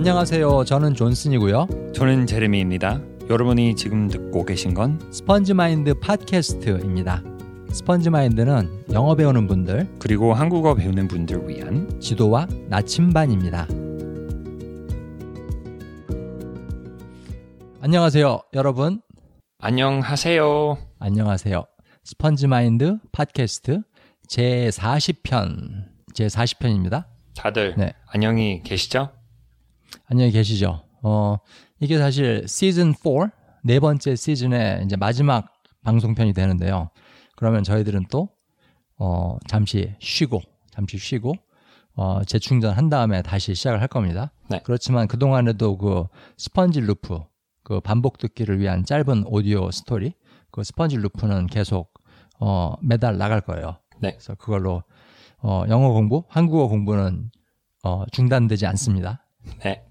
안녕하세요. 저는 존슨이고요. 저는 제레미입니다. 여러분이 지금 듣고 계신 건 스펀지 마인드 팟캐스트입니다. 스펀지 마인드는 영어 배우는 분들 그리고 한국어 배우는 분들 위한 지도와 나침반입니다. 안녕하세요, 여러분. 안녕하세요. 안녕하세요. 스펀지 마인드 팟캐스트 제 40편 제 40편입니다. 다들 네. 안녕히 계시죠? 안녕히 계시죠? 어, 이게 사실 시즌 4, 네 번째 시즌의 이제 마지막 방송편이 되는데요. 그러면 저희들은 또, 어, 잠시 쉬고, 잠시 쉬고, 어, 재충전 한 다음에 다시 시작을 할 겁니다. 네. 그렇지만 그동안에도 그 스펀지 루프, 그 반복 듣기를 위한 짧은 오디오 스토리, 그 스펀지 루프는 계속, 어, 매달 나갈 거예요. 네. 그래서 그걸로, 어, 영어 공부, 한국어 공부는, 어, 중단되지 않습니다. 네.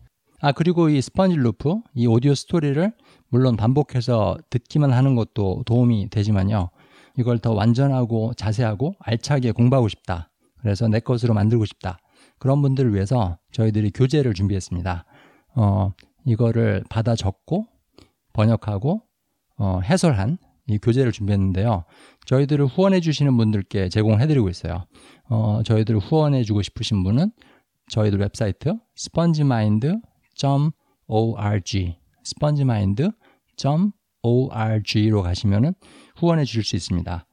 아, 그리고 이 스펀지 루프, 이 오디오 스토리를 물론 반복해서 듣기만 하는 것도 도움이 되지만요. 이걸 더 완전하고 자세하고 알차게 공부하고 싶다. 그래서 내 것으로 만들고 싶다. 그런 분들을 위해서 저희들이 교재를 준비했습니다. 어, 이거를 받아 적고 번역하고 어, 해설한 이 교재를 준비했는데요. 저희들을 후원해 주시는 분들께 제공해 드리고 있어요. 어, 저희들을 후원해 주고 싶으신 분은 저희들 웹사이트 spongemind.org spongemind.org로 가시면은 후원해 주실 수 있습니다.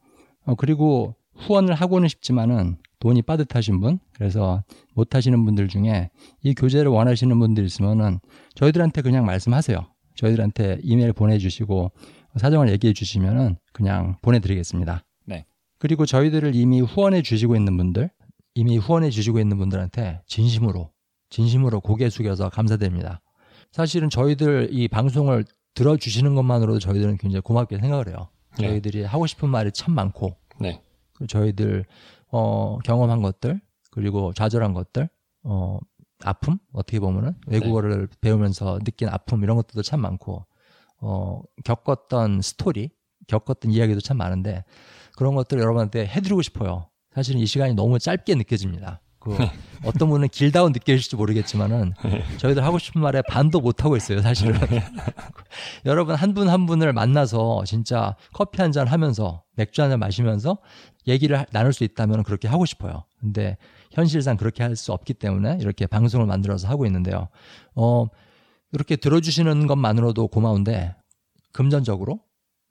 어, 그리고 후원을 하고는 싶지만은 돈이 빠듯하신 분, 그래서 못 하시는 분들 중에 이 교재를 원하시는 분들 있으면은 저희들한테 그냥 말씀하세요. 저희들한테 이메일 보내주시고 사정을 얘기해 주시면은 그냥 보내드리겠습니다. 네. 그리고 저희들을 이미 후원해 주시고 있는 분들, 이미 후원해 주시고 있는 분들한테 진심으로, 진심으로 고개 숙여서 감사드립니다. 사실은 저희들 이 방송을 들어주시는 것만으로도 저희들은 굉장히 고맙게 생각을 해요. 네. 저희들이 하고 싶은 말이 참 많고, 네. 그리고 저희들 어, 경험한 것들 그리고 좌절한 것들 어, 아픔 어떻게 보면은 외국어를 배우면서 느낀 아픔 이런 것들도 참 많고 어, 겪었던 스토리 겪었던 이야기도 참 많은데 그런 것들 여러분한테 해드리고 싶어요. 사실은 이 시간이 너무 짧게 느껴집니다. 그 어떤 분은 길다고 느껴질지 모르겠지만은 저희들 하고 싶은 말에 반도 못 하고 있어요, 사실은. 여러분 한분한 분을 만나서 진짜 커피 한 잔 하면서 맥주 한 잔 마시면서 얘기를 하- 나눌 수 있다면 그렇게 하고 싶어요. 근데 현실상 그렇게 할 수 없기 때문에 이렇게 방송을 만들어서 하고 있는데요. 어, 이렇게 들어주시는 것만으로도 고마운데 금전적으로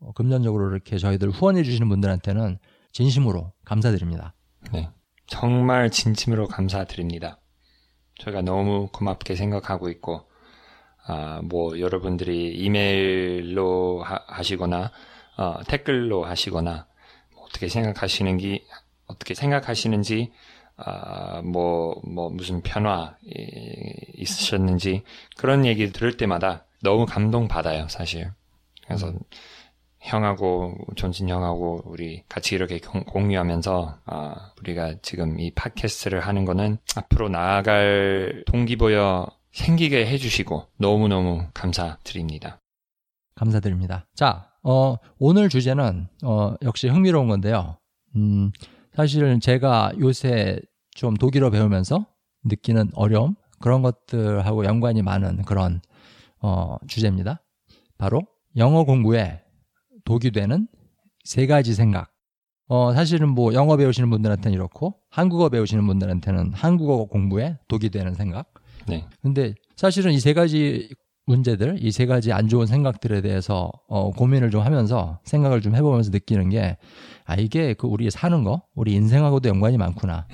어, 금전적으로 이렇게 저희들 후원해 주시는 분들한테는 진심으로 감사드립니다. 네. 정말 진심으로 감사드립니다. 저희가 너무 고맙게 생각하고 있고, 아, 뭐, 여러분들이 이메일로 하, 시거나 어, 댓글로 하시거나, 뭐 어떻게 생각하시는지, 어떻게 생각하시는지, 아, 뭐, 뭐, 무슨 변화 이- 있으셨는지, 그런 얘기 들을 때마다 너무 감동받아요, 사실. 그래서, 형하고 존진 형하고 우리 같이 이렇게 공- 공유하면서 아, 우리가 지금 이 팟캐스트를 하는 거는 앞으로 나아갈 동기부여 생기게 해주시고 너무너무 감사드립니다. 감사드립니다. 자, 어, 오늘 주제는, 어, 역시 흥미로운 건데요. 음, 사실은 제가 요새 좀 독일어 배우면서 느끼는 어려움, 그런 것들하고 연관이 많은 그런, 어, 주제입니다. 바로 영어 공부에 독이 되는 세 가지 생각. 어, 사실은 뭐 영어 배우시는 분들한테는 이렇고, 한국어 배우시는 분들한테는 한국어 공부에 독이 되는 생각. 네, 근데 사실은 이 세 가지 문제들, 이 세 가지 안 좋은 생각들에 대해서 어, 고민을 좀 하면서 생각을 좀 해보면서 느끼는 게, 아, 이게 그 우리 사는 거, 우리 인생하고도 연관이 많구나.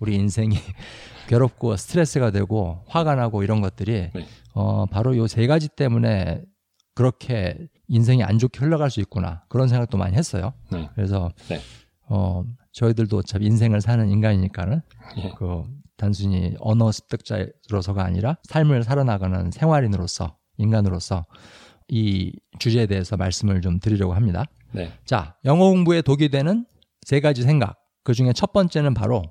우리 인생이 괴롭고 스트레스가 되고 화가 나고 이런 것들이, 네. 어, 바로 요 세 가지 때문에 그렇게 인생이 안 좋게 흘러갈 수 있구나. 그런 생각도 많이 했어요. 네. 그래서, 네. 어, 저희들도 어차피 인생을 사는 인간이니까는 예. 그 단순히 언어 습득자로서가 아니라 삶을 살아나가는 생활인으로서 인간으로서 이 주제에 대해서 말씀을 좀 드리려고 합니다. 네, 자, 영어 공부에 독이 되는 세 가지 생각. 그 중에 첫 번째는 바로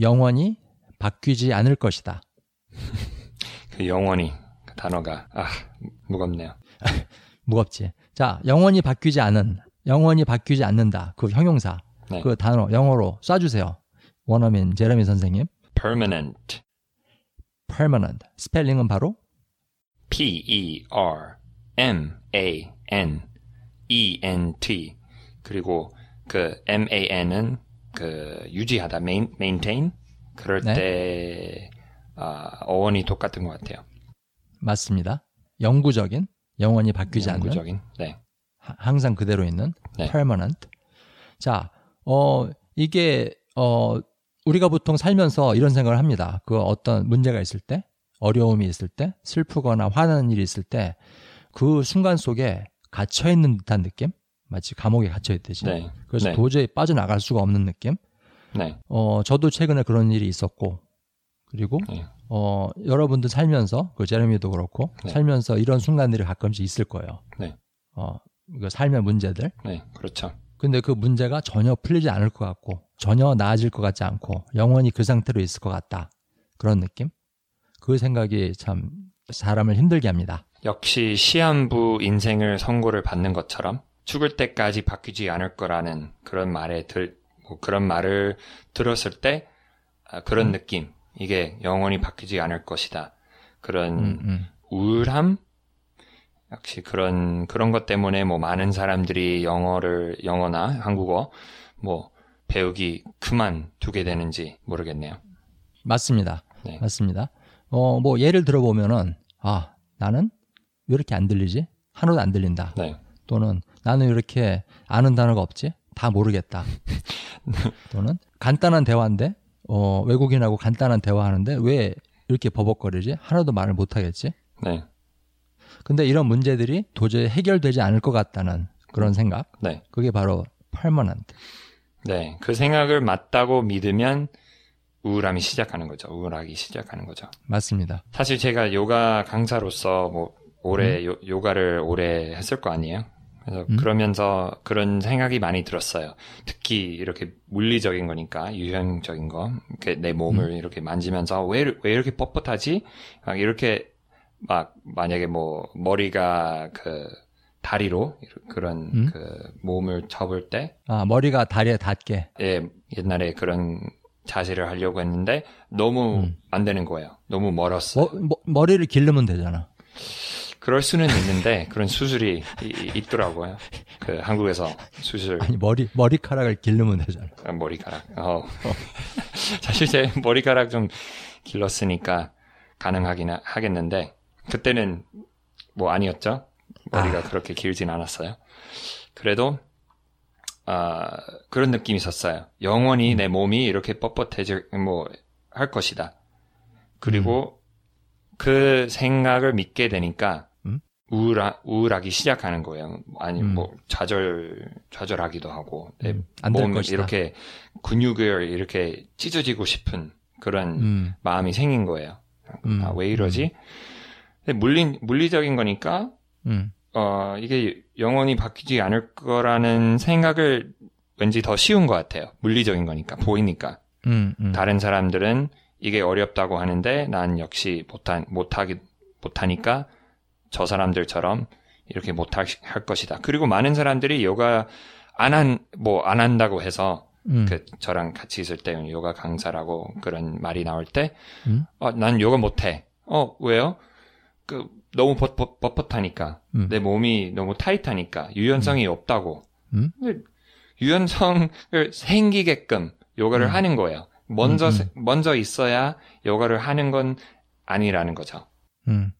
영원히 바뀌지 않을 것이다. 그 영원히 그 단어가 아 무겁네요. 무겁지. 자, 영원히 바뀌지 않은, 영원히 바뀌지 않는다. 그 형용사, 네. 그 단어 영어로 쏴주세요. 원어민 제레미 선생님. permanent. permanent. 스펠링은 바로 P E R M A N E N T. 그리고 그 M A N은 그 유지하다 main, maintain 그럴 네. 때 아, 어원이 똑같은 것 같아요. 맞습니다. 영구적인, 영원히 바뀌지 않는, 영구적인. 네. 하- 항상 그대로 있는 네. permanent. 자, 어 이게 어 우리가 보통 살면서 이런 생각을 합니다. 그 어떤 문제가 있을 때, 어려움이 있을 때, 슬프거나 화나는 일이 있을 때 그 순간 속에 갇혀 있는 듯한 느낌? 마치 감옥에 갇혀 있듯이. 네. 그래서 네. 도저히 빠져나갈 수가 없는 느낌? 네. 어, 저도 최근에 그런 일이 있었고, 그리고, 네. 어, 여러분들 살면서, 그 제레미도 그렇고, 네. 살면서 이런 순간들이 가끔씩 있을 거예요. 네. 어, 그 삶의 문제들. 네. 그렇죠. 근데 그 문제가 전혀 풀리지 않을 것 같고, 전혀 나아질 것 같지 않고, 영원히 그 상태로 있을 것 같다. 그런 느낌? 그 생각이 참 사람을 힘들게 합니다. 역시 시한부 인생을 선고를 받는 것처럼 죽을 때까지 바뀌지 않을 거라는 그런 말에 들, 뭐 그런 말을 들었을 때 아, 그런 느낌. 이게 영원히 바뀌지 않을 것이다. 그런 음, 음. 우울함? 역시 그런, 그런 것 때문에 뭐 많은 사람들이 영어를, 영어나 한국어 뭐 배우기 그만두게 되는지 모르겠네요. 맞습니다. 네. 맞습니다. 어, 뭐 예를 들어보면은, 아, 나는 왜 이렇게 안 들리지? 하나도 안 들린다. 네. 또는 나는 왜 이렇게 아는 단어가 없지? 다 모르겠다. 또는 간단한 대화인데, 어, 외국인하고 간단한 대화하는데 왜 이렇게 버벅거리지? 하나도 말을 못 하겠지? 네. 근데 이런 문제들이 도저히 해결되지 않을 것 같다는 그런 생각. 네. 그게 바로 permanent. 네. 그 생각을 맞다고 믿으면 우울함이 시작하는 거죠. 우울하기 시작하는 거죠. 맞습니다. 사실 제가 요가 강사로서 뭐 오래 요, 요가를 오래 했을 거 아니에요. 그래서 음. 그러면서 그런 생각이 많이 들었어요. 특히 이렇게 물리적인 거니까 유형적인 거, 이렇게 내 몸을 이렇게 만지면서 왜, 왜 이렇게 뻣뻣하지? 막 이렇게 막 만약에 뭐 머리가 그 다리로 그런 음. 그 몸을 접을 때 아, 머리가 다리에 닿게. 예, 옛날에 그런 자세를 하려고 했는데 너무 음. 안 되는 거예요. 너무 멀었어요. 머, 머- 머리를 기르면 되잖아. 그럴 수는 있는데 그런 수술이 이- 있더라고요. 그 한국에서 수술 아니, 머리, 머리카락을 기르면 되잖아. 아, 머리카락. 어. 사실 제 머리카락 좀 길렀으니까 가능하긴 하- 하겠는데 그때는 뭐 아니었죠. 머리가 그렇게 길진 않았어요. 그래도 아 그런 느낌이 있었어요. 영원히 내 몸이 이렇게 뻣뻣해질 뭐 할 것이다. 그리고 그 생각을 믿게 되니까 음? 우울하, 우울하기 시작하는 거예요. 아니 음. 뭐 좌절 좌절하기도 하고 내 음, 안될 몸 것이다. 이렇게 근육을 이렇게 찢어지고 싶은 그런 음, 마음이 생긴 거예요. 음, 아, 왜 이러지? 근데 물리 물리적인 거니까 음, 어 이게 영원히 바뀌지 않을 거라는 생각을 왠지 더 쉬운 것 같아요. 물리적인 거니까 보이니까. 음, 음. 다른 사람들은 이게 어렵다고 하는데 난 역시 못한 못하기 못하니까 저 사람들처럼 이렇게 못할 할 것이다. 그리고 많은 사람들이 요가 안 한 뭐 안 한다고 해서 음, 그 저랑 같이 있을 때 요가 강사라고 그런 말이 나올 때, 음? 어, 난 요가 못해. 어, 왜요? 그 너무 뻣, 뻣, 뻣뻣하니까 음. 내 몸이 너무 타이트하니까 유연성이 없다고. 음? 유연성을 생기게끔 요가를 음. 하는 거예요. 먼저 음, 세- 먼저 있어야 요가를 하는 건 아니라는 거죠. 음.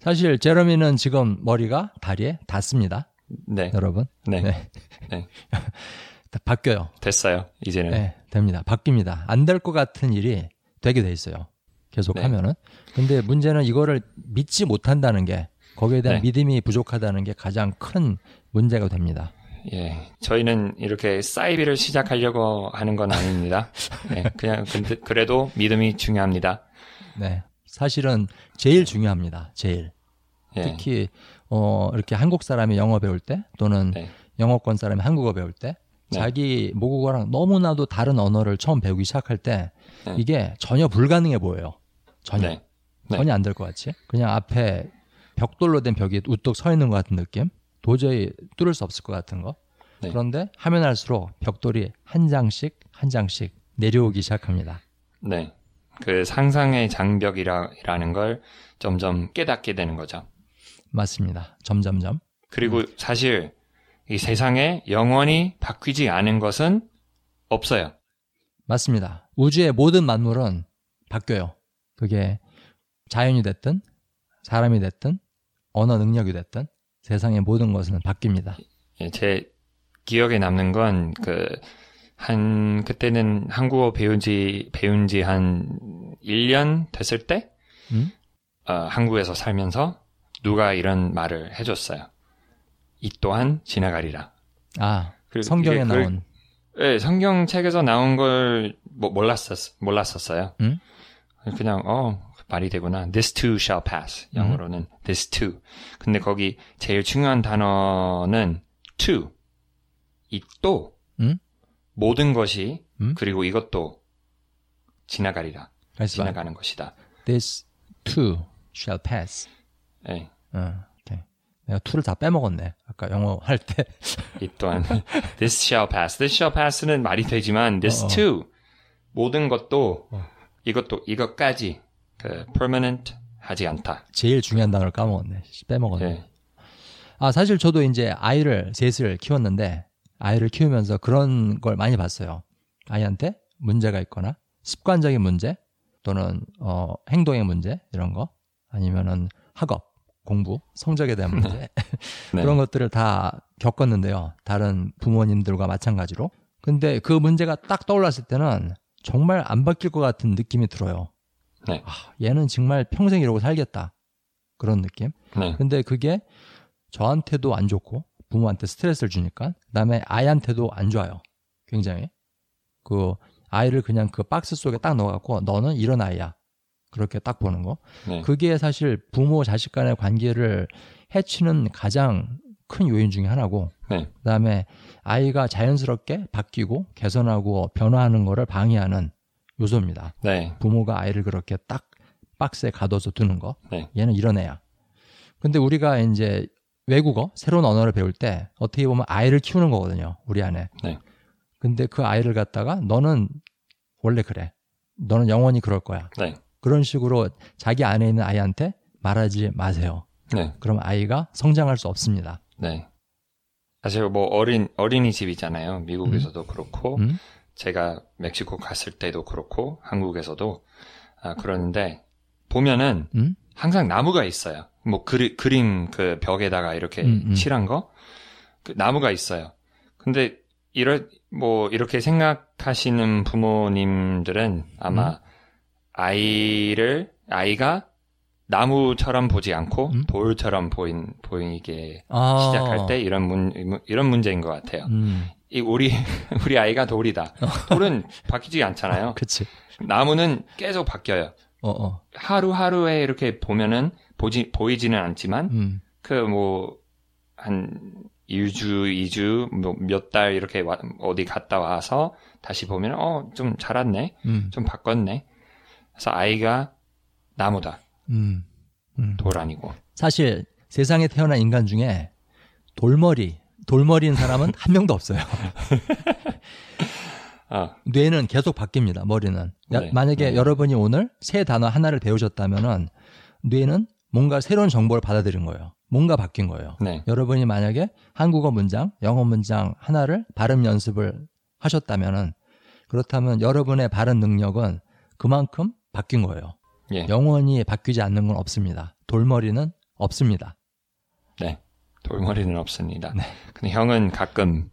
사실 제러미는 지금 머리가 다리에 닿습니다. 네, 여러분. 네, 네. 네. 다 바뀌어요. 됐어요. 이제는 네, 됩니다. 바뀝니다. 안 될 것 같은 일이 되게 돼 있어요. 계속 네. 하면은. 근데 문제는 이거를 믿지 못한다는 게 거기에 대한 네. 믿음이 부족하다는 게 가장 큰 문제가 됩니다. 예, 저희는 이렇게 사이비를 시작하려고 하는 건 아닙니다. 네, 그냥 근데 그래도 믿음이 중요합니다. 네. 사실은 제일 중요합니다. 제일. 예, 특히 어 이렇게 한국 사람이 영어 배울 때 또는 네. 영어권 사람이 한국어 배울 때 네. 자기 모국어랑 너무나도 다른 언어를 처음 배우기 시작할 때 네. 이게 전혀 불가능해 보여요. 전혀. 네. 네. 전혀 안 될 것 같이. 그냥 앞에 벽돌로 된 벽이 우뚝 서 있는 것 같은 느낌? 도저히 뚫을 수 없을 것 같은 거. 네. 그런데 하면 할수록 벽돌이 한 장씩 한 장씩 내려오기 시작합니다. 네, 그 상상의 장벽이라는 걸 점점 깨닫게 되는 거죠. 맞습니다. 점점점. 그리고 사실 이 세상에 영원히 바뀌지 않은 것은 없어요. 맞습니다. 우주의 모든 만물은 바뀌어요. 그게 자연이 됐든 사람이 됐든 언어 능력이 됐든 세상의 모든 것은 바뀝니다. 예, 제 기억에 남는 건 그 한 그때는 한국어 배운 지 배운 지 한 1년 됐을 때 음? 어, 한국에서 살면서 누가 이런 말을 해줬어요. 이 또한 지나가리라. 아, 성경에 이게 그걸- 나온 네, 성경 책에서 나온 걸 뭐, 몰랐었, 몰랐었어요. 음? 그냥, 어, 말이 되구나. This too shall pass. 영어로는 this too. 근데 거기 제일 중요한 단어는 to. 이 또. 음? 모든 것이, 음? 그리고 이것도 지나가리라. 지나가는 것이다. This too shall pass. 예. 어, 오케이. 내가 to를 다 빼먹었네. 아까 영어 할 때. 이 또한 this shall pass. this shall pass는 말이 되지만 this 어, 어. too 모든 것도 어. 이것도 이것까지 그 permanent 하지 않다. 제일 중요한 단어를 까먹었네. 씨, 빼먹었네. 예. 아, 사실 저도 이제 아이를 셋을 키웠는데 아이를 키우면서 그런 걸 많이 봤어요. 아이한테 문제가 있거나 습관적인 문제 또는 어, 행동의 문제 이런 거 아니면은 학업, 공부, 성적에 대한 문제 네. 그런 것들을 다 겪었는데요. 다른 부모님들과 마찬가지로. 근데 그 문제가 딱 떠올랐을 때는 정말 안 바뀔 것 같은 느낌이 들어요. 네. 아, 얘는 정말 평생 이러고 살겠다. 그런 느낌. 네. 근데 그게 저한테도 안 좋고 부모한테 스트레스를 주니까 그다음에 아이한테도 안 좋아요. 굉장히 그 아이를 그냥 그 박스 속에 딱 넣어갖고 너는 이런 아이야. 그렇게 딱 보는 거. 네. 그게 사실 부모 자식 간의 관계를 해치는 가장 큰 요인 중에 하나고 네. 그다음에 아이가 자연스럽게 바뀌고 개선하고 변화하는 거를 방해하는 요소입니다. 네. 부모가 아이를 그렇게 딱 박스에 가둬서 두는 거. 네. 얘는 이런 애야. 근데 우리가 이제 외국어, 새로운 언어를 배울 때 어떻게 보면 아이를 키우는 거거든요. 우리 안에. 네. 근데 그 아이를 갖다가 너는 원래 그래. 너는 영원히 그럴 거야. 네. 그런 식으로 자기 안에 있는 아이한테 말하지 마세요. 네. 그럼 아이가 성장할 수 없습니다. 네. 사실 뭐 어린 어린이집이잖아요. 미국에서도 그렇고 음? 제가 멕시코 갔을 때도 그렇고 한국에서도 아, 그러는데 보면은 음? 항상 나무가 있어요. 뭐 그리, 그림 그 벽에다가 이렇게 음, 음. 칠한 거, 그 나무가 있어요. 근데 이러 뭐 이렇게 생각하시는 부모님들은 아마 음. 아이를 아이가 나무처럼 보지 않고 음? 돌처럼 보인 보이게 아. 시작할 때 이런 문 이런 문제인 것 같아요. 음. 이 우리 우리 아이가 돌이다. 돌은 바뀌지 않잖아요. 그치. 나무는 계속 바뀌어요. 어, 어. 하루하루에 이렇게 보면은 보지 보이지는 않지만 음. 그 뭐 한 1주, 2주, 뭐 몇 달 이렇게 와- 어디 갔다 와서 다시 보면 어, 좀 자랐네. 음. 좀 바꿨네. 그래서 아이가 나무다. 음. 음. 돌 아니고. 사실 세상에 태어난 인간 중에 돌머리, 돌머리인 사람은 한 명도 없어요. 아, 뇌는 계속 바뀝니다. 머리는. 야- 네, 만약에 네. 여러분이 오늘 새 단어 하나를 배우셨다면은 뇌는 뭔가 새로운 정보를 받아들인 거예요. 뭔가 바뀐 거예요. 네. 여러분이 만약에 한국어 문장, 영어 문장 하나를 발음 연습을 하셨다면은 그렇다면 여러분의 발음 능력은 그만큼 바뀐 거예요. 예. 영원히 바뀌지 않는 건 없습니다. 돌머리는 없습니다. 네. 돌머리는 없습니다. 네. 근데 형은 가끔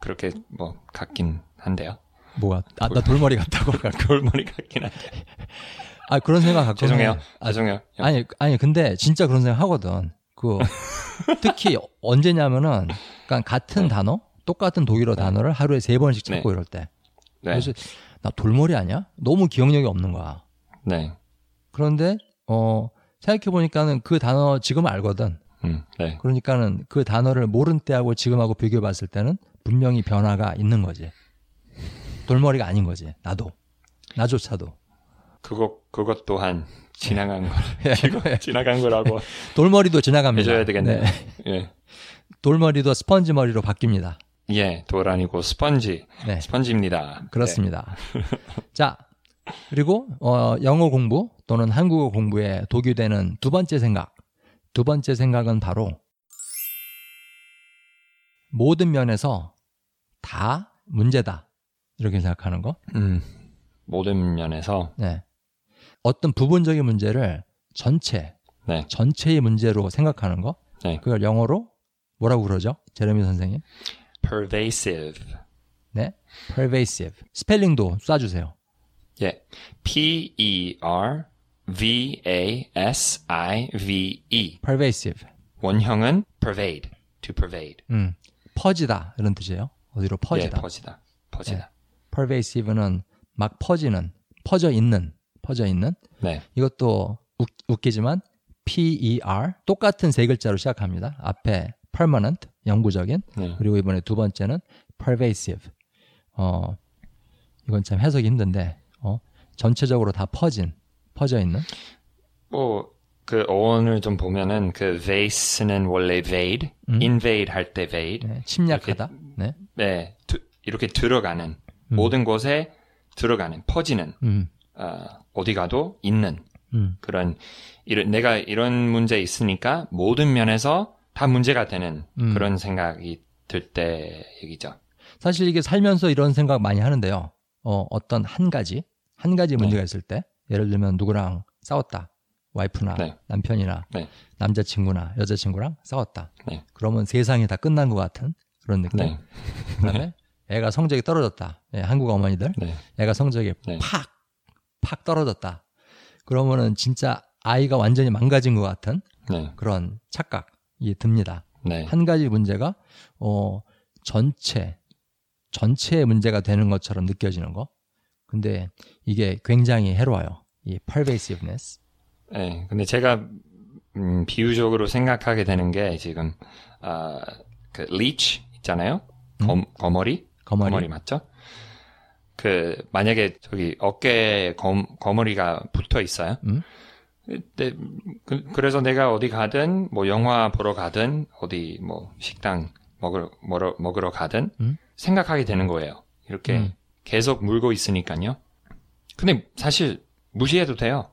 그렇게 뭐 같긴 한데요. 뭐가? 아, 나 돌머리 같다고. 돌머리 같긴 한데. 아, 그런 생각 가끔. 죄송해요. 해. 아, 죄송해요. 형. 아니, 아니, 근데 진짜 그런 생각 하거든. 그, 특히 언제냐면은, 그러니까 같은 네. 단어, 똑같은 독일어 단어를 하루에 세 번씩 찾고 네. 이럴 때. 네. 그래서 나 돌머리 아니야? 너무 기억력이 없는 거야. 네. 그런데, 어, 생각해 보니까는 그 단어 지금 알거든. 음, 네. 그러니까는 그 단어를 모른 때하고 지금하고 비교해 봤을 때는 분명히 변화가 있는 거지. 돌머리가 아닌 거지. 나도. 나조차도. 그거 그것 또한 지나간 거. 예. 지나간 거라고 돌머리도 지나갑니다. 해줘야 되겠네요. 네. 예. 돌머리도 스펀지 머리로 바뀝니다. 예, 돌 아니고 스펀지. 네. 스펀지입니다. 그렇습니다. 자, 그리고 어, 영어 공부 또는 한국어 공부에 독이 되는 두 번째 생각. 두 번째 생각은 바로 모든 면에서 다 문제다. 이렇게 생각하는 거. 음, 모든 면에서 네. 어떤 부분적인 문제를 전체, 네, 전체의 문제로 생각하는 거. 네. 그걸 영어로 뭐라고 그러죠? 제레미 선생님. pervasive. 네. pervasive. 스펠링도 써 주세요. 예, P E R V A S I V E. pervasive. 원형은 pervade, to pervade. 음. 퍼지다. 이런 뜻이에요. 어디로 퍼지다. 예, 퍼지다, 퍼지다. pervasive는 막 퍼지는, 퍼져 있는, 퍼져 있는. 네, 이것도 웃, 웃기지만 PER 똑같은 세 글자로 시작합니다. 앞에 permanent 영구적인 네. 그리고 이번에 두 번째는 pervasive. 어 이건 참 해석이 힘든데 어 전체적으로 다 퍼진 퍼져 있는 뭐, 그 어원을 좀 보면은 그 vase는 원래 vade, invade 할 때 vade. 네, 침략하다. 네. 네, 두- 이렇게 들어가는 모든 곳에 들어가는 퍼지는 음. 어, 어디 가도 있는 음. 그런 이런 내가 이런 문제 있으니까 모든 면에서 다 문제가 되는 음. 그런 생각이 들 때 얘기죠. 사실 이게 살면서 이런 생각 많이 하는데요. 어, 어떤 한 가지, 한 가지 네. 문제가 있을 때, 예를 들면 누구랑 싸웠다. 와이프나 네. 남편이나 네. 남자친구나 여자친구랑 싸웠다. 네. 그러면 세상이 다 끝난 것 같은 그런 느낌. 네, 그다음에 애가 성적이 떨어졌다. 예, 한국 어머니들. 네, 애가 성적이 네. 팍, 팍 떨어졌다. 그러면은 진짜 아이가 완전히 망가진 것 같은 네, 그런 착각이 듭니다. 네, 한 가지 문제가 어 전체 전체의 문제가 되는 것처럼 느껴지는 거. 근데 이게 굉장히 해로워요. 이 pervasiveness. 네. 근데 제가 음, 비유적으로 생각하게 되는 게 지금 아, 그 leech 있잖아요. 검, 거머리, 음? 거머리. 거머리 맞죠? 그 만약에 저기 어깨에 검, 거머리가 붙어 있어요. 음? 근데 그, 그래서 내가 어디 가든 뭐 영화 보러 가든 어디 뭐 식당 먹으러 먹으러, 먹으러 가든 음? 생각하게 되는 거예요. 이렇게 음. 계속 물고 있으니까요. 근데 사실 무시해도 돼요.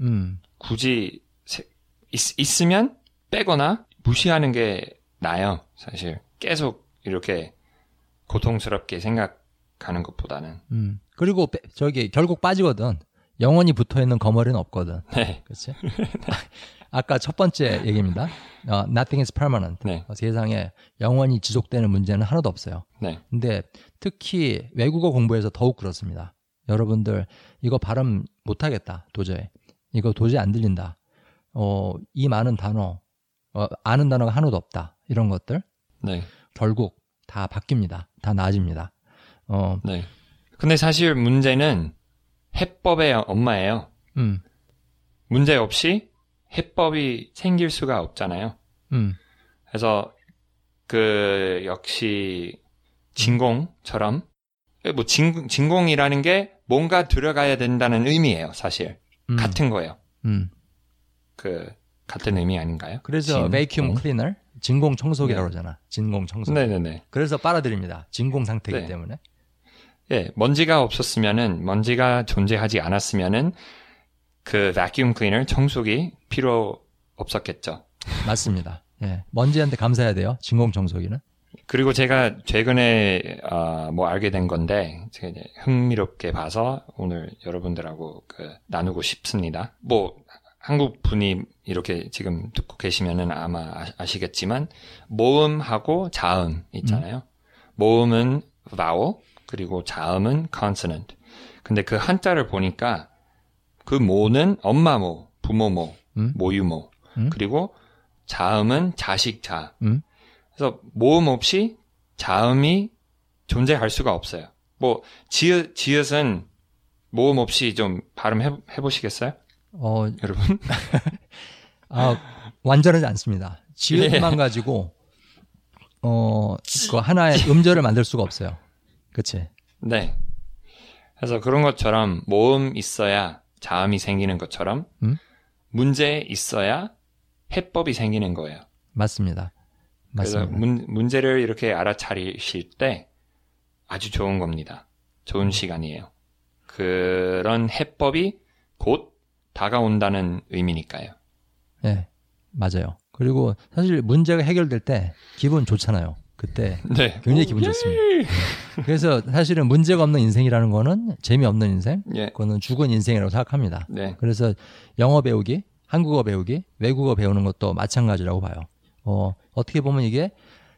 음. 굳이 세- 있, 있으면 빼거나 무시하는 게 나아요. 사실 계속 이렇게 고통스럽게 생각 하는 것보다는 음. 그리고 빼- 저기 결국 빠지거든. 영원히 붙어 있는 거머리는 없거든. 네, 그렇지? 아까 첫 번째 얘기입니다. 어, nothing is permanent. 네, 어, 세상에 영원히 지속되는 문제는 하나도 없어요. 네, 근데 특히 외국어 공부에서 더욱 그렇습니다. 여러분들 이거 발음 못 하겠다 도저히 이거 도저히 안 들린다. 어, 이 많은 단어 어, 아는 단어가 하나도 없다 이런 것들 네, 결국 다 바뀝니다. 다 나아집니다. 어, 네. 근데 사실 문제는 해법의 엄마예요. 음, 문제 없이 해법이 생길 수가 없잖아요. 음, 그래서 그 역시 진공처럼 뭐 진, 진공이라는 게 뭔가 들어가야 된다는 의미예요, 사실. 음, 같은 거예요. 음. 그 같은 의미 아닌가요? 그래서? 베이큐um 클리너 진공 청소기라고 네. 그러잖아. 진공 청소기. 네네네. 그래서 빨아들입니다. 진공 상태이기 네. 때문에. 예, 먼지가 없었으면은 먼지가 존재하지 않았으면은 그 vacuum cleaner 청소기 필요 없었겠죠. 맞습니다. 예. 먼지한테 감사해야 돼요. 진공 청소기는. 그리고 제가 최근에 아, 뭐 알게 된 건데 제가 이제 흥미롭게 봐서 오늘 여러분들하고 그 나누고 싶습니다. 뭐 한국 분이 이렇게 지금 듣고 계시면은 아마 아- 아시겠지만 모음하고 자음 있잖아요. 모음은 vowel 그리고 자음은 consonant. 근데 그 한자를 보니까 그 모는 엄마 모, 부모 모, 음? 모유모 음? 그리고 자음은 자식 자. 음? 그래서 모음 없이 자음이 존재할 수가 없어요. 뭐 지읒 지읒은 모음 없이 좀 발음해 해보시겠어요, 어, 여러분? 아, 완전하지 않습니다. 예. 지읒만 가지고 어, 그 하나의 음절을 만들 수가 없어요. 그치? 네. 그래서 그런 것처럼 모음 있어야 자음이 생기는 것처럼 음? 문제 있어야 해법이 생기는 거예요. 맞습니다. 그래서 맞습니다. 문, 문제를 이렇게 알아차리실 때 아주 좋은 겁니다. 좋은 시간이에요. 그런 해법이 곧 다가온다는 의미니까요. 네, 맞아요. 그리고 사실 문제가 해결될 때 기분 좋잖아요. 그때 네. 굉장히 기분 좋습니다. 그래서 사실은 문제가 없는 인생이라는 거는 재미없는 인생, 예. 그거는 죽은 인생이라고 생각합니다. 네. 그래서 영어 배우기, 한국어 배우기, 외국어 배우는 것도 마찬가지라고 봐요. 어, 어떻게 보면 이게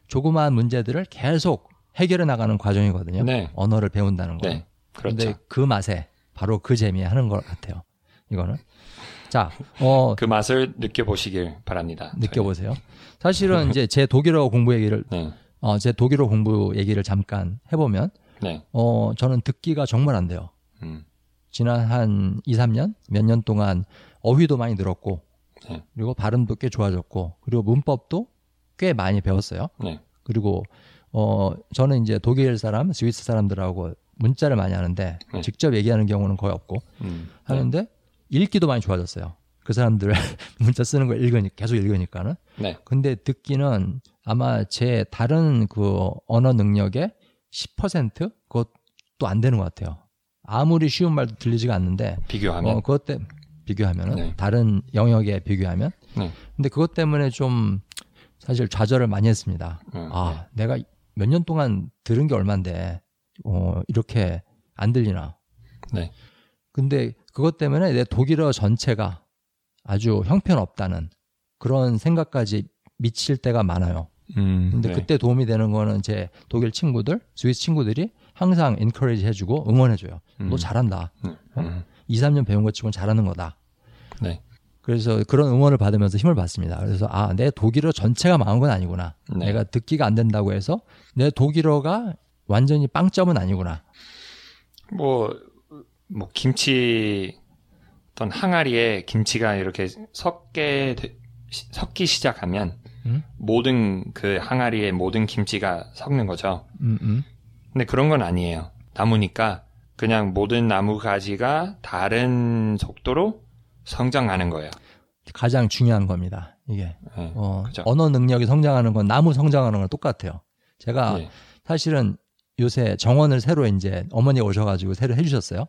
조그마한 문제들을 계속 해결해 나가는 과정이거든요. 네. 언어를 배운다는 거. 네. 그렇죠. 근데 그 맛에 바로 그 재미에 하는 것 같아요. 이거는. 자, 어, 그 맛을 느껴보시길 바랍니다. 느껴보세요. 사실은 이제 제 독일어 공부 얘기를, 네. 어, 제 독일어 공부 얘기를 잠깐 해보면, 네. 어, 저는 듣기가 정말 안 돼요. 음. 지난 한 2, 3년, 몇 년 동안 어휘도 많이 늘었고, 네. 그리고 발음도 꽤 좋아졌고, 그리고 문법도 꽤 많이 배웠어요. 네. 그리고, 어, 저는 이제 독일 사람, 스위스 사람들하고 문자를 많이 하는데, 네. 직접 얘기하는 경우는 거의 없고, 음. 하는데, 읽기도 많이 좋아졌어요. 그 사람들 문자 쓰는 거 읽으니까, 계속 읽으니까는. 네. 근데 듣기는 아마 제 다른 그 언어 능력의 10% 그것도 안 되는 것 같아요. 아무리 쉬운 말도 들리지가 않는데, 비교하면. 어, 그것 때 비교하면은 네. 다른 영역에 비교하면. 네. 근데 그것 때문에 좀 사실 좌절을 많이 했습니다. 음, 아, 내가 몇 년 동안 들은 게 얼만데, 어, 이렇게 안 들리나. 네. 근데 그것 때문에 내 독일어 전체가 아주 형편없다는 그런 생각까지 미칠 때가 많아요. 음. 근데 네. 그때 도움이 되는 거는 제 독일 친구들, 스위스 친구들이 항상 엔커리지 해주고 응원해줘요. 음. 너 잘한다. 음. 음. 2, 3년 배운 것 치고는 잘하는 거다. 네. 그래서 그런 응원을 받으면서 힘을 받습니다. 그래서 아, 내 독일어 전체가 망한 건 아니구나. 네. 내가 듣기가 안 된다고 해서 내 독일어가 완전히 빵점은 아니구나. 뭐, 뭐, 김치, 어떤 항아리에 김치가 이렇게 섞게, 섞기 시작하면 음? 모든 그 항아리에 모든 김치가 섞는 거죠. 음, 음. 근데 그런 건 아니에요. 나무니까 그냥 모든 나무 가지가 다른 속도로 성장하는 거예요. 가장 중요한 겁니다. 이게 네. 어, 그죠. 언어 능력이 성장하는 건 나무 성장하는 거랑 똑같아요. 제가 예. 사실은 요새 정원을 새로 이제 어머니가 오셔가지고 새로 해주셨어요.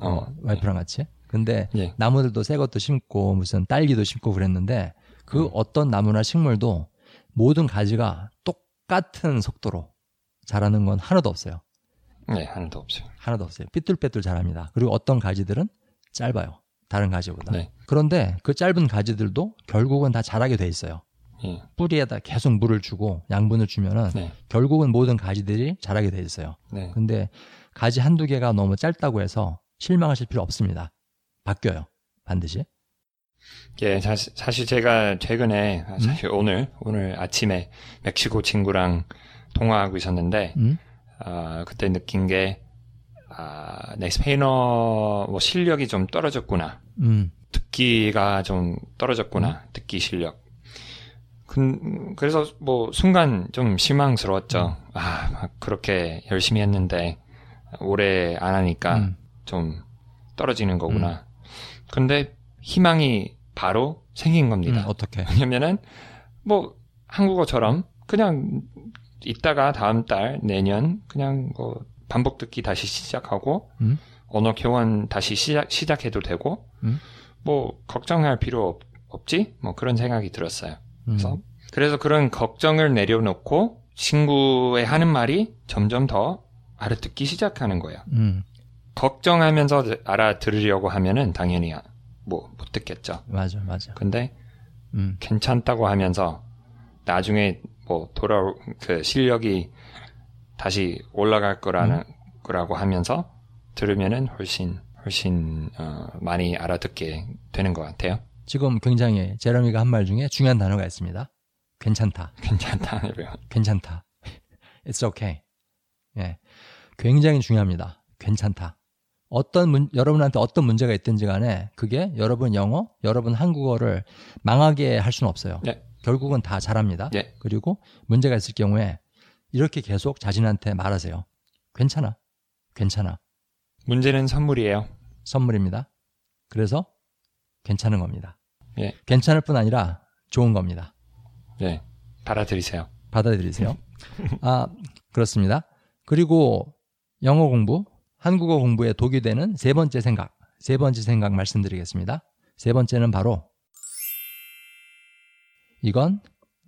어, 어, 와이프랑 같이. 근데 예. 나무들도 새 것도 심고 무슨 딸기도 심고 그랬는데 그 음. 어떤 나무나 식물도 모든 가지가 똑같은 속도로 자라는 건 하나도 없어요. 네, 하나도 없어요. 하나도 없어요. 삐뚤빼뚤 자랍니다. 그리고 어떤 가지들은 짧아요. 다른 가지보다. 네. 그런데 그 짧은 가지들도 결국은 다 자라게 돼 있어요. 예. 뿌리에다 계속 물을 주고 양분을 주면은 네. 결국은 모든 가지들이 자라게 돼 있어요. 네. 근데 가지 한두 개가 너무 짧다고 해서 실망하실 필요 없습니다. 바뀌어요. 반드시. 예, 사실, 사실 제가 최근에, 아, 사실 오늘, 오늘 아침에 멕시코 친구랑 통화하고 있었는데, 음? 아, 그때 느낀 게, 아, 내 스페인어 뭐 실력이 좀 떨어졌구나. 음. 듣기가 좀 떨어졌구나. 듣기 실력. 그, 그래서 뭐 순간 좀 실망스러웠죠. 아, 막 그렇게 열심히 했는데 오래 안 하니까 음. 좀 떨어지는 거구나. 근데 희망이 바로 생긴 음, 겁니다. 어떻게? 왜냐면은 뭐 한국어처럼 그냥 이따가 다음 달 내년 그냥 뭐 반복 듣기 다시 시작하고 음? 언어 교환 다시 시작 시작해도 되고 음? 뭐 걱정할 필요 없, 없지 뭐 그런 생각이 들었어요. 음. 그래서 그래서 그런 걱정을 내려놓고 친구의 하는 말이 점점 더 알아듣기 시작하는 거예요. 음. 걱정하면서 알아들으려고 하면은 당연히 뭐 못 듣겠죠. 맞아, 맞아. 근데 음. 괜찮다고 하면서 나중에 뭐 돌아 그 실력이 다시 올라갈 거라는 거라고 하면서 들으면은 훨씬 훨씬 어, 많이 알아듣게 되는 것 같아요. 지금 굉장히 제러미가 한 말 중에 중요한 단어가 있습니다. 괜찮다. 괜찮다. 괜찮다. It's okay. 예. 굉장히 중요합니다. 괜찮다. 어떤 문, 여러분한테 어떤 문제가 있든지 간에 그게 여러분 영어, 여러분 한국어를 망하게 할 수는 없어요. 네. 결국은 다 잘합니다. 예. 그리고 문제가 있을 경우에 이렇게 계속 자신한테 말하세요. 괜찮아. 괜찮아. 문제는 선물이에요. 선물입니다. 그래서 괜찮은 겁니다. 예. 괜찮을 뿐 아니라 좋은 겁니다. 네. 받아들이세요. 받아들이세요. 아, 그렇습니다. 그리고 영어 공부 한국어 공부에 독이 되는 세 번째 생각, 세 번째 생각 말씀드리겠습니다. 세 번째는 바로 이건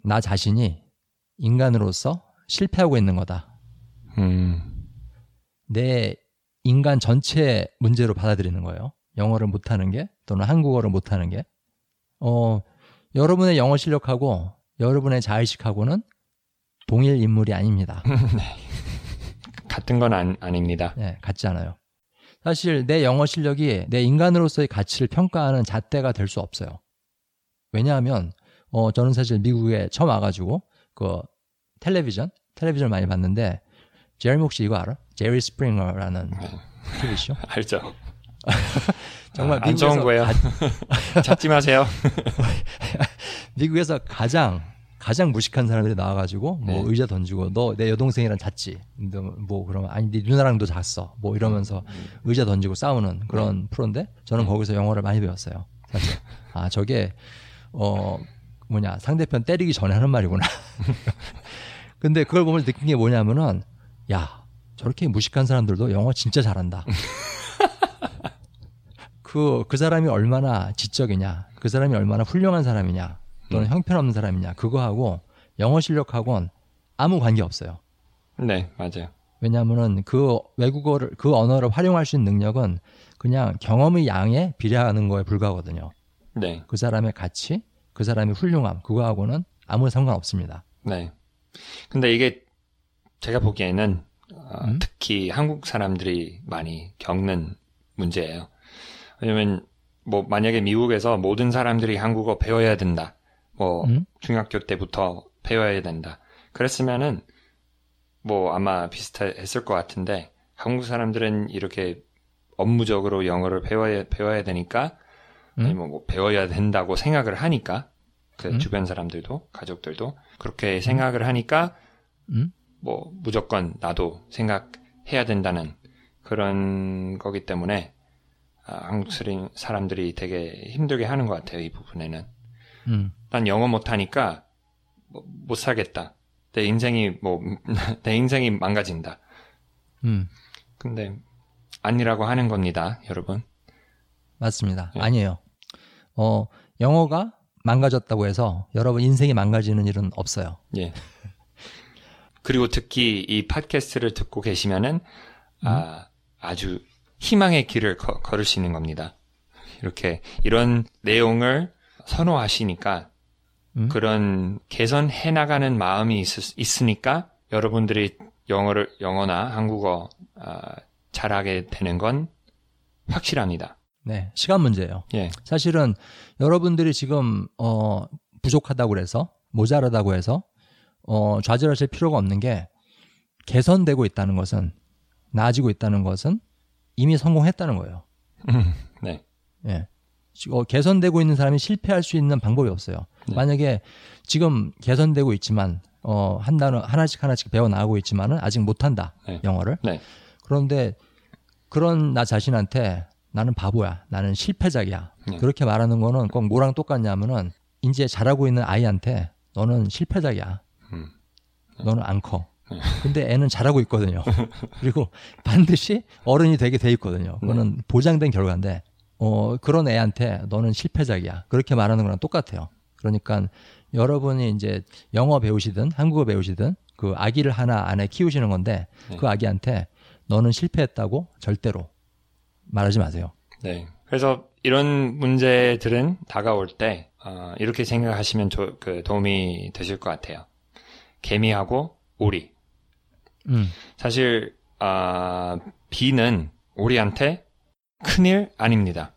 나 자신이 인간으로서 실패하고 있는 거다. 음, 내 인간 전체 문제로 받아들이는 거예요. 영어를 못하는 게 또는 한국어를 못하는 게. 어, 여러분의 영어 실력하고 여러분의 자의식하고는 동일 인물이 아닙니다. 같은 건 안, 아닙니다. 네, 같지 않아요. 사실 내 영어 실력이 내 인간으로서의 가치를 평가하는 잣대가 될 수 없어요. 왜냐하면 어, 저는 사실 미국에 처음 와가지고 그 텔레비전 텔레비전 많이 봤는데 제리 혹시 이거 알아? 제리 스프링어라는 TV쇼? 알죠? 정말 아, 안 좋은 거예요. 가- 찾지 마세요. 미국에서 가장 가장 무식한 사람들이 나와가지고 뭐 네. 의자 던지고 너 내 여동생이랑 잤지? 너뭐 그러면 아니 네 누나랑도 잤어. 뭐 이러면서 의자 던지고 싸우는 그런 프로인데 저는 거기서 영어를 많이 배웠어요. 사실. 아 저게 어 뭐냐 상대편 때리기 전에 하는 말이구나. 근데 그걸 보면 느낀 게 뭐냐면은 야 저렇게 무식한 사람들도 영어 진짜 잘한다. 그, 그 사람이 얼마나 지적이냐, 그 사람이 얼마나 훌륭한 사람이냐, 또는 형편없는 사람이냐, 그거하고 영어 실력하고는 아무 관계 없어요. 네, 맞아요. 왜냐하면은 그 외국어를, 그 언어를 활용할 수 있는 능력은 그냥 경험의 양에 비례하는 거에 불과하거든요. 네, 그 사람의 가치, 그 사람의 훌륭함, 그거하고는 아무 상관 없습니다. 네. 근데 이게 제가 보기에는 어, 음? 특히 한국 사람들이 많이 겪는 문제예요. 왜냐면 뭐 만약에 미국에서 모든 사람들이 한국어 배워야 된다. 뭐 음? 중학교 때부터 배워야 된다. 그랬으면은 뭐 아마 비슷했을 것 같은데 한국 사람들은 이렇게 업무적으로 영어를 배워야 배워야 되니까 음? 아니면 뭐 배워야 된다고 생각을 하니까 그 음? 주변 사람들도 가족들도 그렇게 생각을 하니까 음? 뭐 무조건 나도 생각해야 된다는 그런 거기 때문에 아, 한국 스리- 사람들이 되게 힘들게 하는 것 같아요 이 부분에는 음, 난 영어 못하니까 뭐, 못 살겠다 내 인생이 뭐 내 인생이 망가진다 음, 근데 아니라고 하는 겁니다 여러분 맞습니다. 예. 아니에요. 어, 영어가 망가졌다고 해서 여러분 인생이 망가지는 일은 없어요. 예. 그리고 특히 이 팟캐스트를 듣고 계시면은 아, 아주 희망의 길을 거- 걸으시는 겁니다. 이렇게 이런 내용을 선호하시니까 음? 그런 개선해 나가는 마음이 있, 으니까 여러분들이 영어를 영어나 한국어 아, 잘하게 되는 건 확실합니다. 네, 시간 문제예요. 예, 사실은 여러분들이 지금 어 부족하다고 그래서 모자라다고 해서 어 좌절하실 필요가 없는 게 개선되고 있다는 것은 나아지고 있다는 것은 이미 성공했다는 거예요. 네, 예. 지- 어, 개선되고 있는 사람이 실패할 수 있는 방법이 없어요. 네. 만약에 지금 개선되고 있지만 어, 한 단어 하나씩 하나씩 배워 나가고 있지만은 아직 못한다 네. 영어를. 네. 그런데 그런 나 자신한테 나는 바보야, 나는 실패작이야. 네. 그렇게 말하는 거는 꼭 뭐랑 똑같냐면은 이제 잘하고 있는 아이한테 너는 실패작이야. 음. 너는 안 커. 근데 애는 잘하고 있거든요. 그리고 반드시 어른이 되게 돼 있거든요. 그거는 보장된 결과인데, 어, 그런 애한테 너는 실패작이야. 그렇게 말하는 거랑 똑같아요. 그러니까 여러분이 이제 영어 배우시든 한국어 배우시든 그 아기를 하나 안에 키우시는 건데 네. 그 아기한테 너는 실패했다고 절대로 말하지 마세요. 네. 그래서 이런 문제들은 다가올 때 어, 이렇게 생각하시면 조- 그 도움이 되실 것 같아요. 개미하고 오리. 음, 사실 아, 비는 오리한테 큰일 아닙니다.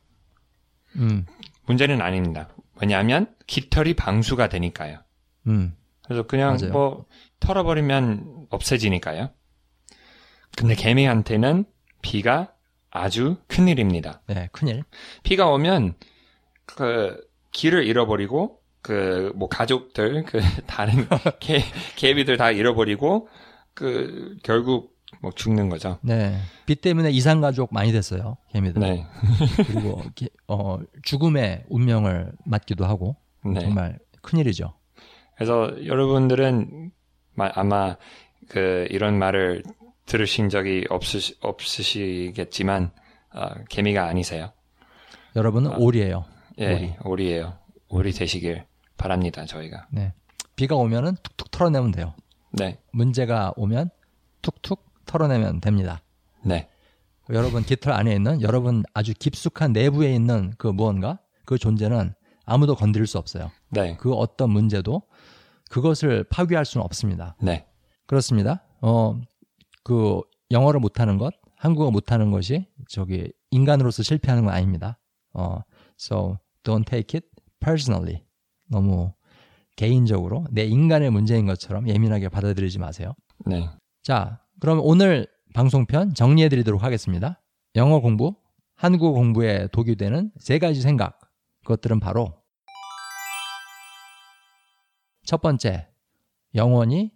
음, 문제는 아닙니다. 왜냐하면 깃털이 방수가 되니까요. 음, 그래서 그냥 맞아요. 뭐 털어버리면 없어지니까요. 근데 개미한테는 비가 아주 큰일입니다. 네, 큰일. 비가 오면 그 길을 잃어버리고 그 뭐 가족들 그 다른 개 개비들 다 잃어버리고 그 결국 뭐 죽는 거죠. 네, 비 때문에 이산 가족 많이 됐어요, 개미들. 네, 그리고 게- 어, 죽음의 운명을 맞기도 하고 네. 정말 큰 일이죠. 그래서 여러분들은 마- 아마 그 이런 말을 들으신 적이 없으시, 없으시겠지만 어, 개미가 아니세요. 여러분은 오리예요. 예, 오리. 오리 예요. 오리 되시길 바랍니다. 저희가. 네. 비가 오면은 툭툭 털어내면 돼요. 네, 문제가 오면 툭툭 털어내면 됩니다. 네, 여러분 깃털 안에 있는 여러분 아주 깊숙한 내부에 있는 그 무언가 그 존재는 아무도 건드릴 수 없어요. 네, 그 어떤 문제도 그것을 파괴할 수는 없습니다. 네, 그렇습니다. 어, 그 영어를 못하는 것, 한국어 못하는 것이 저기 인간으로서 실패하는 건 아닙니다. 어, so don't take it personally. 너무 개인적으로 내 인간의 문제인 것처럼 예민하게 받아들이지 마세요. 네. 자, 그럼 오늘 방송편 정리해 드리도록 하겠습니다. 영어 공부, 한국어 공부에 독이 되는 세 가지 생각. 그것들은 바로 첫 번째, 영원히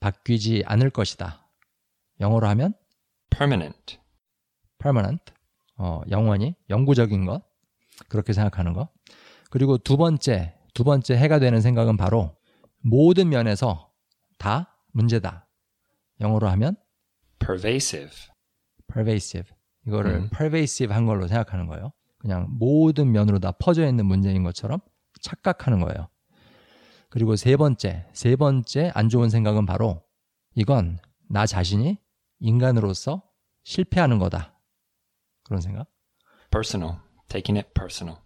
바뀌지 않을 것이다. 영어로 하면 permanent. permanent, 어, 영원히 영구적인 것 그렇게 생각하는 것. 그리고 두 번째, 두 번째 해가 되는 생각은 바로 모든 면에서 다 문제다. 영어로 하면 pervasive. pervasive. 이거를 음. pervasive 한 걸로 생각하는 거예요. 그냥 모든 면으로 다 퍼져 있는 문제인 것처럼 착각하는 거예요. 그리고 세 번째, 세 번째 안 좋은 생각은 바로 이건 나 자신이 인간으로서 실패하는 거다. 그런 생각? personal. taking it personal.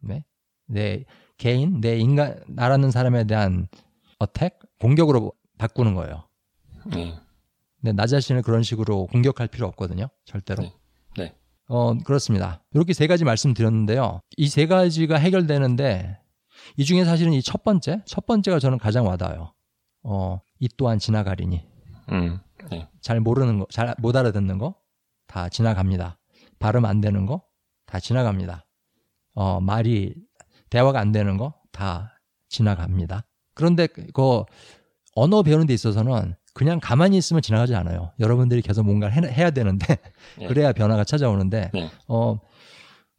네. 내 개인, 내 인간, 나라는 사람에 대한 어택, 공격으로 바꾸는 거예요. 네, 근데 나 자신을 그런 식으로 공격할 필요 없거든요. 절대로. 네. 네. 어, 그렇습니다. 이렇게 세 가지 말씀드렸는데요. 이 세 가지가 해결되는데 이 중에 사실은 이 첫 번째, 첫 번째가 저는 가장 와닿아요. 어, 이 또한 지나가리니. 음, 네, 잘 모르는 거, 잘 못 알아듣는 거 다 지나갑니다. 발음 안 되는 거 다 지나갑니다. 어, 말이 대화가 안 되는 거 다 지나갑니다. 그런데 그 언어 배우는 데 있어서는 그냥 가만히 있으면 지나가지 않아요. 여러분들이 계속 뭔가를 해, 해야 되는데 네. 그래야 변화가 찾아오는데 네. 어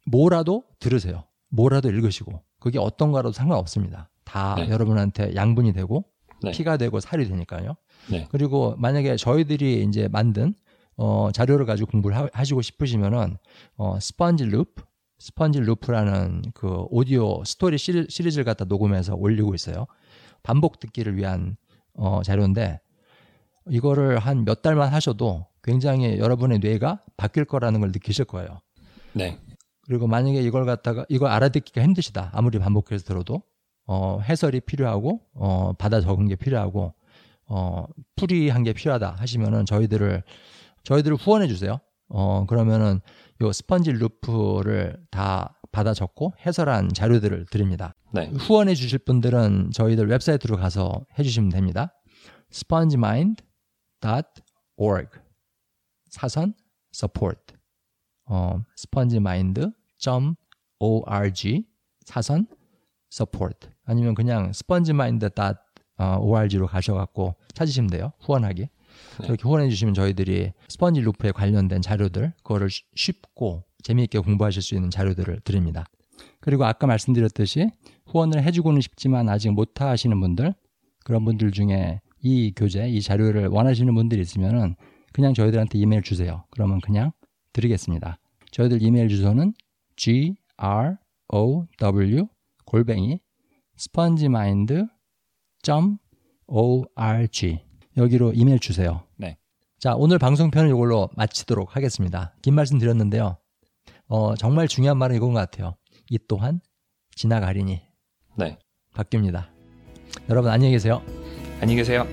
뭐라도 들으세요. 뭐라도 읽으시고 그게 어떤 거라도 상관없습니다. 다 네. 여러분한테 양분이 되고 네. 피가 되고 살이 되니까요. 네. 그리고 만약에 저희들이 이제 만든 어, 자료를 가지고 공부를 하, 하시고 싶으시면은 어, 스펀지 루프, 스펀지 루프라는 그 오디오 스토리 시리, 시리즈를 갖다 녹음해서 올리고 있어요. 반복 듣기를 위한 어, 자료인데 이거를 한 몇 달만 하셔도 굉장히 여러분의 뇌가 바뀔 거라는 걸 느끼실 거예요. 네. 그리고 만약에 이걸 갖다가 이걸 알아듣기가 힘드시다. 아무리 반복해서 들어도 어, 해설이 필요하고 어, 받아 적은 게 필요하고 어, 풀이한 게 필요하다 하시면은 저희들을 저희들을 후원해 주세요. 어, 그러면은 요 스펀지 루프를 다 받아 적고 해설한 자료들을 드립니다. 네. 후원해 주실 분들은 저희들 웹사이트로 가서 해 주시면 됩니다. spongemind.org 사선 support 어, spongemind.org 사선 support 아니면 그냥 spongemind.org로 가셔갖고 찾으시면 돼요. 후원하기. 그렇게 후원해 주시면 저희들이 스펀지 루프에 관련된 자료들 그거를 쉬- 쉽고 재미있게 공부하실 수 있는 자료들을 드립니다. 그리고 아까 말씀드렸듯이 후원을 해주고는 싶지만 아직 못 하시는 분들 그런 분들 중에 이 교재, 이 자료를 원하시는 분들이 있으면은 그냥 저희들한테 이메일 주세요. 그러면 그냥 드리겠습니다. 저희들 이메일 주소는 g r o w 골뱅이 spongemind.org 여기로 이메일 주세요. 네. 자, 오늘 방송편을 이걸로 마치도록 하겠습니다. 긴 말씀 드렸는데요. 어, 정말 중요한 말은 이건 것 같아요. 이 또한 지나가리니 네. 바뀝니다. 여러분 안녕히 계세요. 안녕히 계세요.